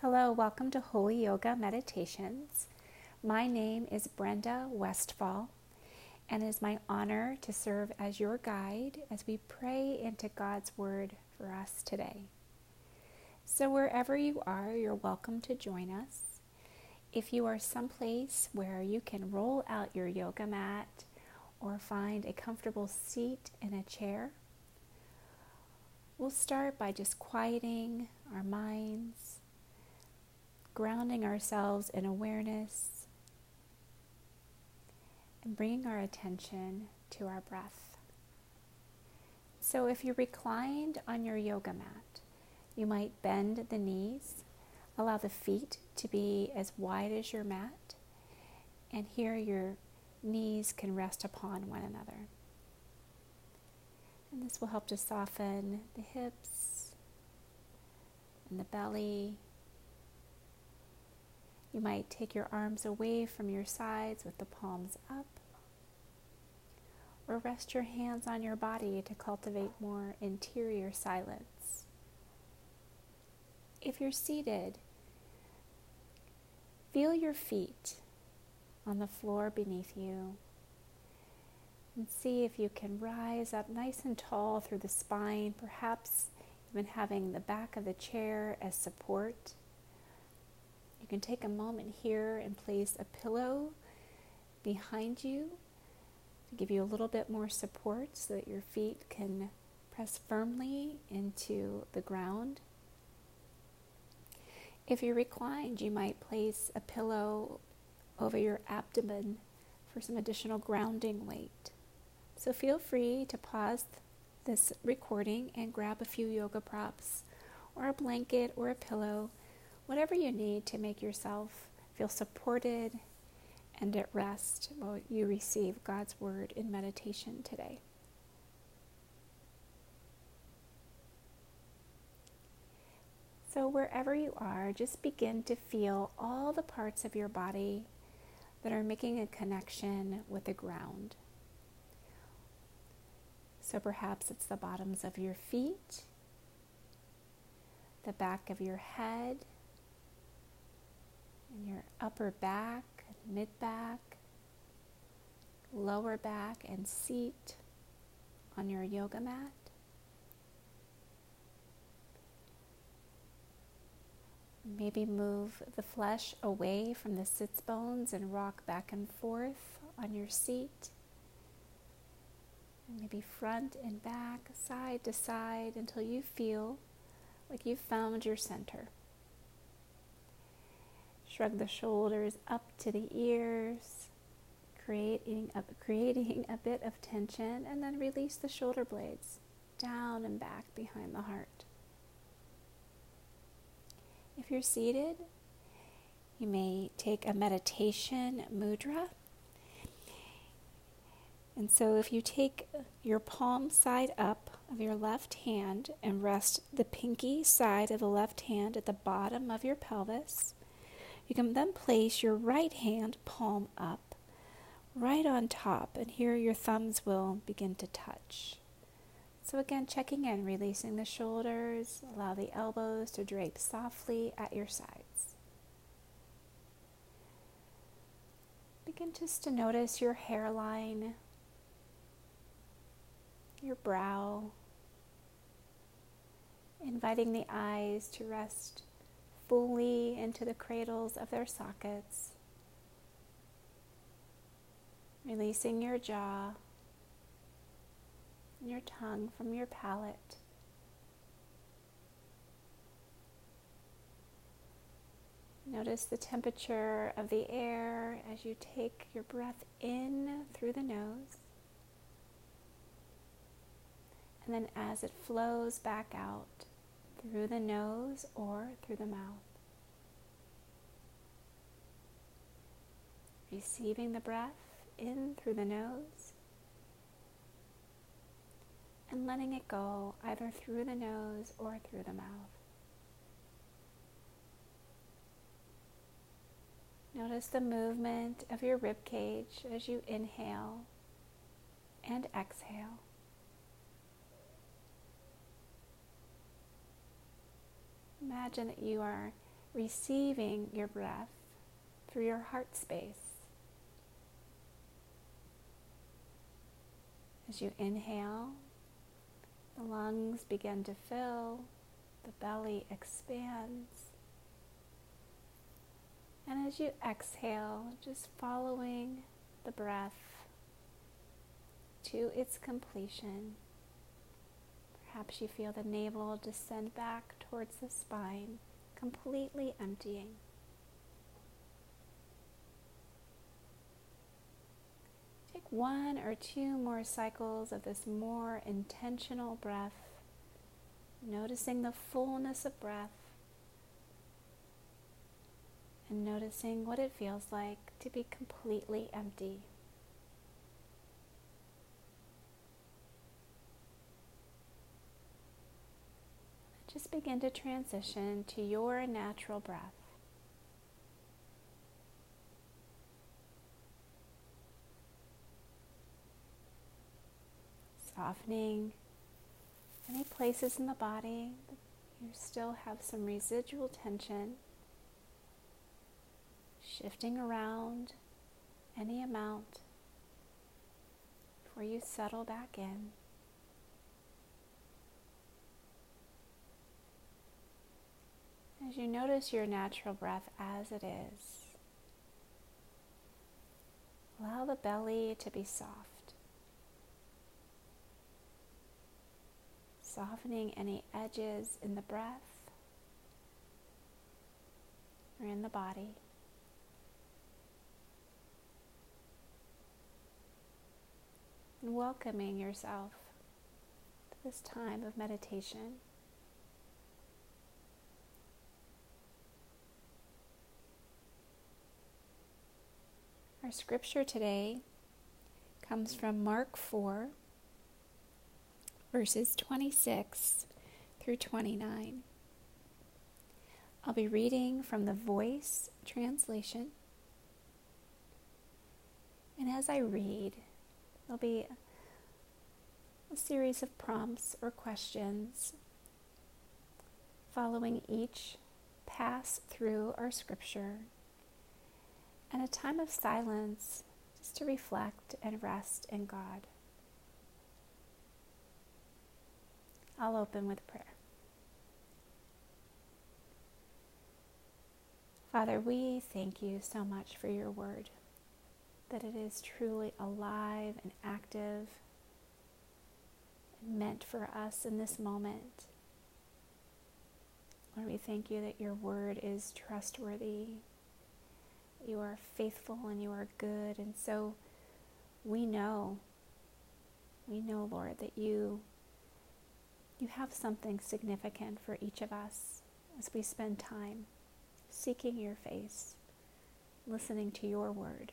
Hello, welcome to Holy Yoga Meditations. My name is Brenda Westfall, and it is my honor to serve as your guide as we pray into God's Word for us today. So, wherever you are, you're welcome to join us. If you are someplace where you can roll out your yoga mat or find a comfortable seat in a chair, we'll start by just quieting our minds, grounding ourselves in awareness, and bringing our attention to our breath. So, if you're reclined on your yoga mat, you might bend the knees, allow the feet to be as wide as your mat, and here your knees can rest upon one another. And this will help to soften the hips and the belly. You might take your arms away from your sides with the palms up, or rest your hands on your body to cultivate more interior silence. If you're seated, feel your feet on the floor beneath you. And see if you can rise up nice and tall through the spine, perhaps even having the back of the chair as support. You can take a moment here and place a pillow behind you to give you a little bit more support so that your feet can press firmly into the ground. If you're reclined, you might place a pillow over your abdomen for some additional grounding weight. So feel free to pause this recording and grab a few yoga props or a blanket or a pillow, whatever you need to make yourself feel supported and at rest while you receive God's word in meditation today. So, wherever you are, just begin to feel all the parts of your body that are making a connection with the ground. So perhaps it's the bottoms of your feet, the back of your head, your upper back, mid back, lower back, and seat on your yoga mat. Maybe move the flesh away from the sits bones and rock back and forth on your seat. Maybe front and back, side to side until you feel like you've found your center. Shrug the shoulders up to the ears, creating a, creating a bit of tension, and then release the shoulder blades down and back behind the heart. If you're seated, you may take a meditation mudra. And so, if you take your palm side up of your left hand and rest the pinky side of the left hand at the bottom of your pelvis, you can then place your right hand palm up right on top, and here your thumbs will begin to touch. So, again, checking in, releasing the shoulders, allow the elbows to drape softly at your sides. Begin just to notice your hairline, your brow, inviting the eyes to rest fully into the cradles of their sockets, releasing your jaw and your tongue from your palate. Notice the temperature of the air as you take your breath in through the nose. And then as it flows back out through the nose or through the mouth. Receiving the breath in through the nose and letting it go either through the nose or through the mouth. Notice the movement of your rib cage as you inhale and exhale. Imagine that you are receiving your breath through your heart space. As you inhale, the lungs begin to fill, the belly expands. And as you exhale, just following the breath to its completion, perhaps you feel the navel descend back towards the spine, completely emptying. Take one or two more cycles of this more intentional breath, noticing the fullness of breath and noticing what it feels like to be completely empty. Just begin to transition to your natural breath. softening any places in the body you still have some residual tension, shifting around any amount before you settle back in. As you notice your natural breath as it is, allow the belly to be soft. softening any edges in the breath or in the body. And welcoming yourself to this time of meditation. Our scripture today comes from Mark 4 verses 26 through 29. I'll be reading from the Voice translation. And as I read, there'll be a series of prompts or questions following each pass through our scripture and a time of silence just to reflect and rest in God. I'll open with prayer. Father, we thank you so much for your word, that it is truly alive and active and meant for us in this moment. Lord, we thank you that your word is trustworthy, you are faithful and you are good. And so we know, we know, Lord, that you you have something significant for each of us as we spend time seeking your face, listening to your word.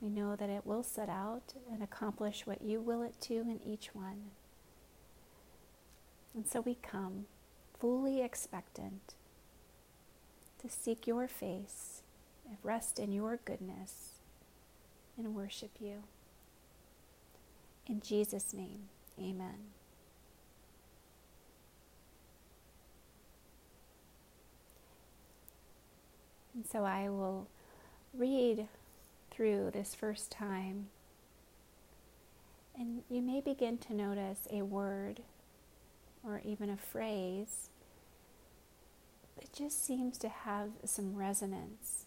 We know that it will set out and accomplish what you will it to in each one. And so we come fully expectant to seek your face, and rest in your goodness, and worship you. In Jesus' name. Amen. And so I will read through this first time, and you may begin to notice a word or even a phrase that just seems to have some resonance.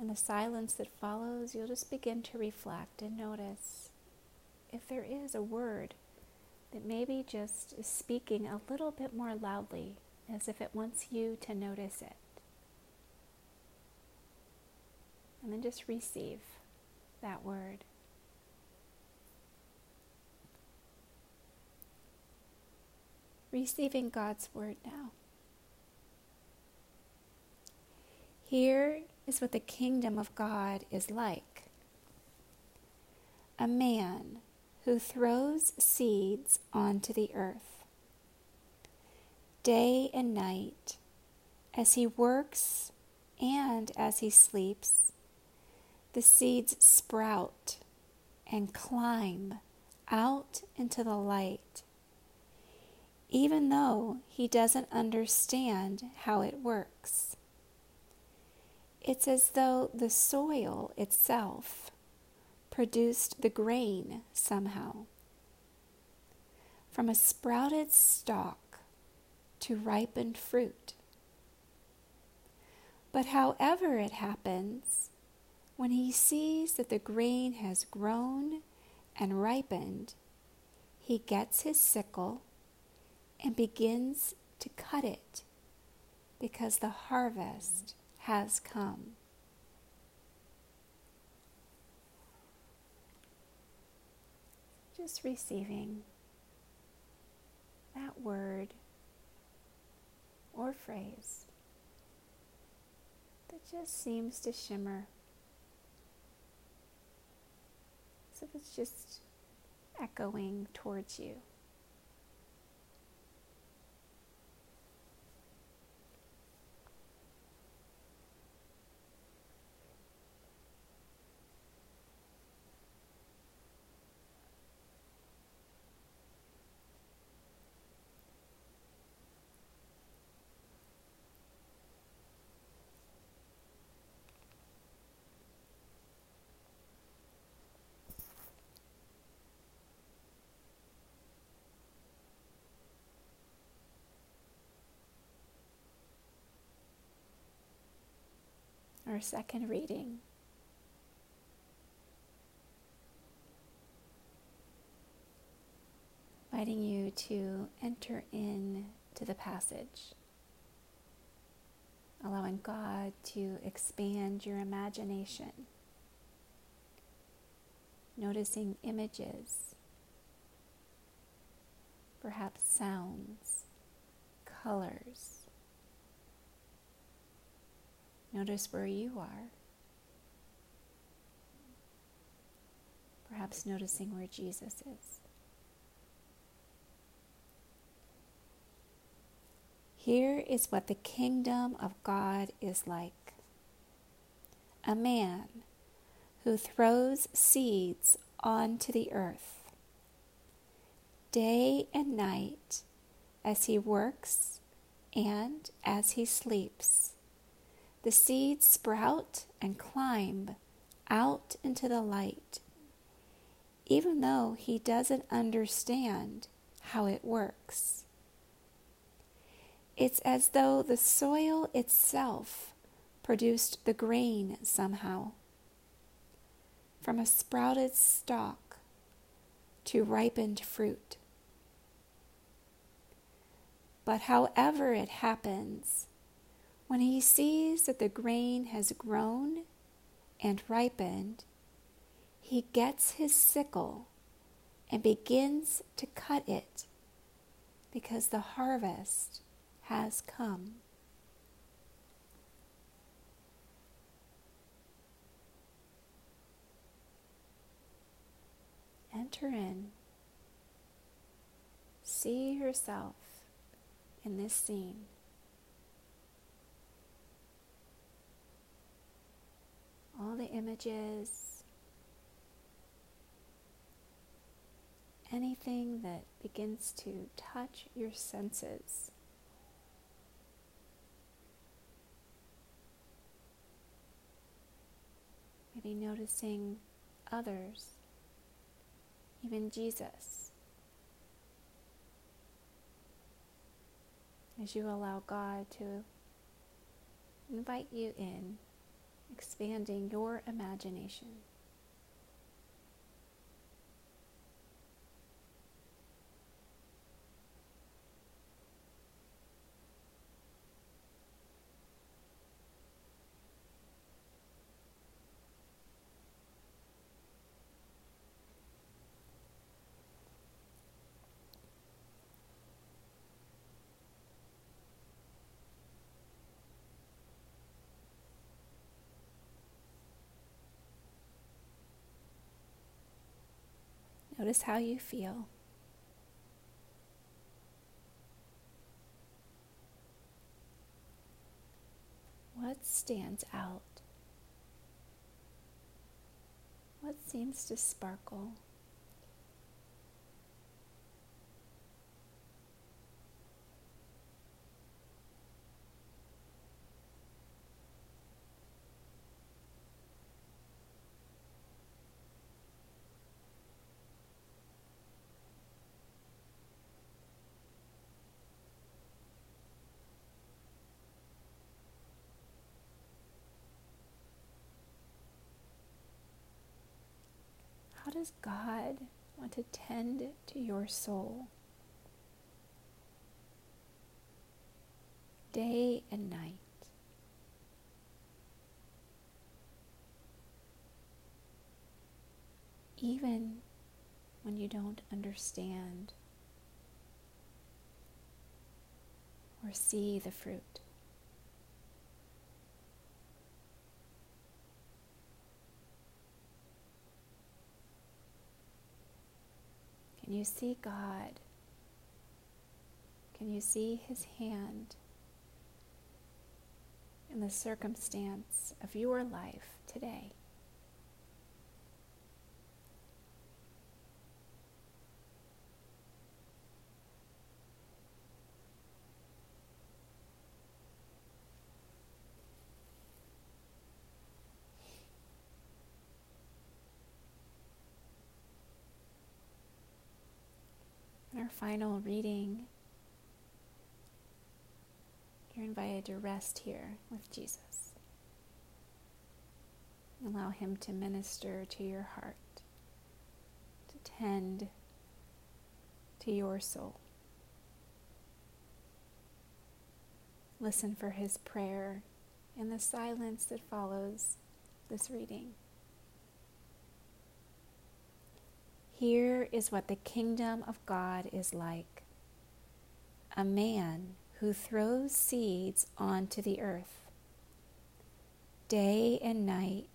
In the silence that follows, you'll just begin to reflect and notice if there is a word that maybe just is speaking a little bit more loudly as if it wants you to notice it. And then just receive that word. Receiving God's word now. Here is what the kingdom of God is like a man who throws seeds onto the earth. Day and night, as he works and as he sleeps, the seeds sprout and climb out into the light. Even though he doesn't understand how it works. It's as though the soil itself produced the grain somehow. From a sprouted stalk to ripened fruit. But however it happens, when he sees that the grain has grown and ripened, he gets his sickle and begins to cut it because the harvest has come. Just receiving that word or phrase that just seems to shimmer. So it's just echoing towards you. Our second reading. Inviting you to enter in to the passage, allowing God to expand your imagination, noticing images, perhaps sounds, colors Notice where you are. Perhaps noticing where Jesus is. Here is what the kingdom of God is like a man who throws seeds onto the earth day and night as he works and as he sleeps the seeds sprout and climb out into the light, even though he doesn't understand how it works. It's as though the soil itself produced the grain somehow. From a sprouted stalk to ripened fruit. But however it happens, when he sees that the grain has grown and ripened, he gets his sickle and begins to cut it because the harvest has come. Enter in. See yourself in this scene. All the images, anything that begins to touch your senses. Maybe noticing others, even Jesus. As you allow God to invite you in expanding your imagination. Notice how you feel. What stands out? What seems to sparkle? Does God want to tend to your soul? Day and night. Even when you don't understand or see the fruit. You see God? Can you see His hand in the circumstance of your life today? Our final reading, you're invited to rest here with Jesus. Allow Him to minister to your heart, to tend to your soul. Listen for His prayer in the silence that follows this reading. Here is what the kingdom of God is like a man who throws seeds onto the earth. Day and night,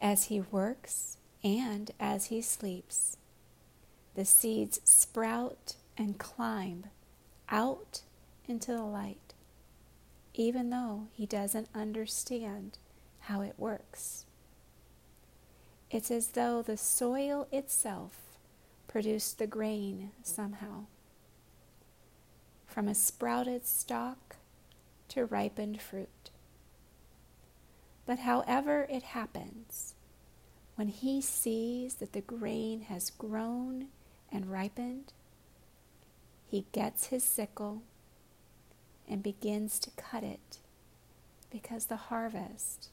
as he works and as he sleeps, the seeds sprout and climb out into the light, even though he doesn't understand how it works. It's as though the soil itself produced the grain somehow. From a sprouted stalk to ripened fruit. But however it happens, when he sees that the grain has grown and ripened, he gets his sickle and begins to cut it because the harvest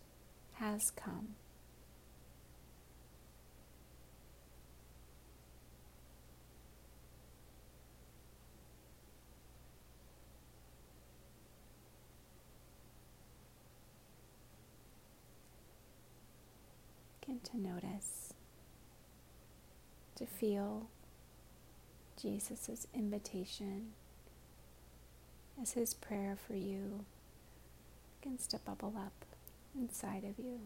has come. To notice, to feel Jesus' invitation as his prayer for you begins to bubble up inside of you.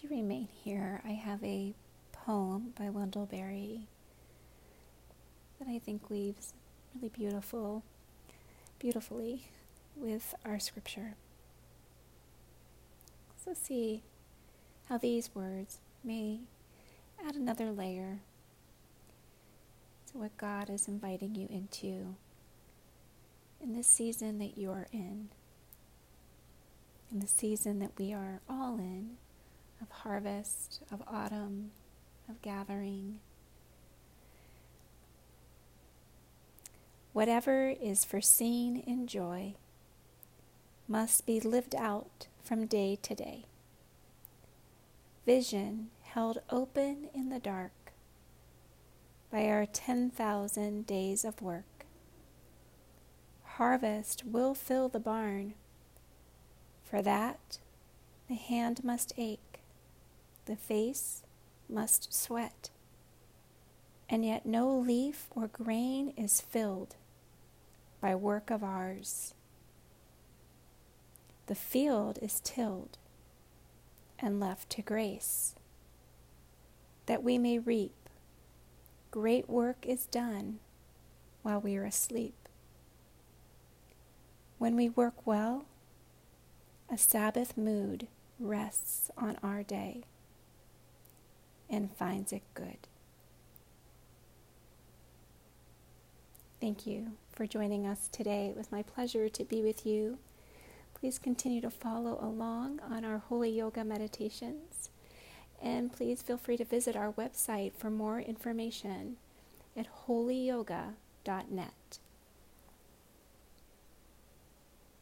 You remain here, I have a poem by Wendell Berry that I think weaves really beautiful, beautifully with our scripture. So see how these words may add another layer to what God is inviting you into in this season that you are in, in the season that we are all in of harvest, of autumn, of gathering. Whatever is foreseen in joy must be lived out from day to day. Vision held open in the dark by our 10,000 days of work. Harvest will fill the barn. For that, the hand must ache the face must sweat, and yet no leaf or grain is filled by work of ours. The field is tilled and left to grace. that we may reap. Great work is done while we are asleep. When we work well, a Sabbath mood rests on our day and finds it good. Thank you for joining us today. It was my pleasure to be with you. Please continue to follow along on our Holy Yoga meditations. And please feel free to visit our website for more information at holyyoga.net.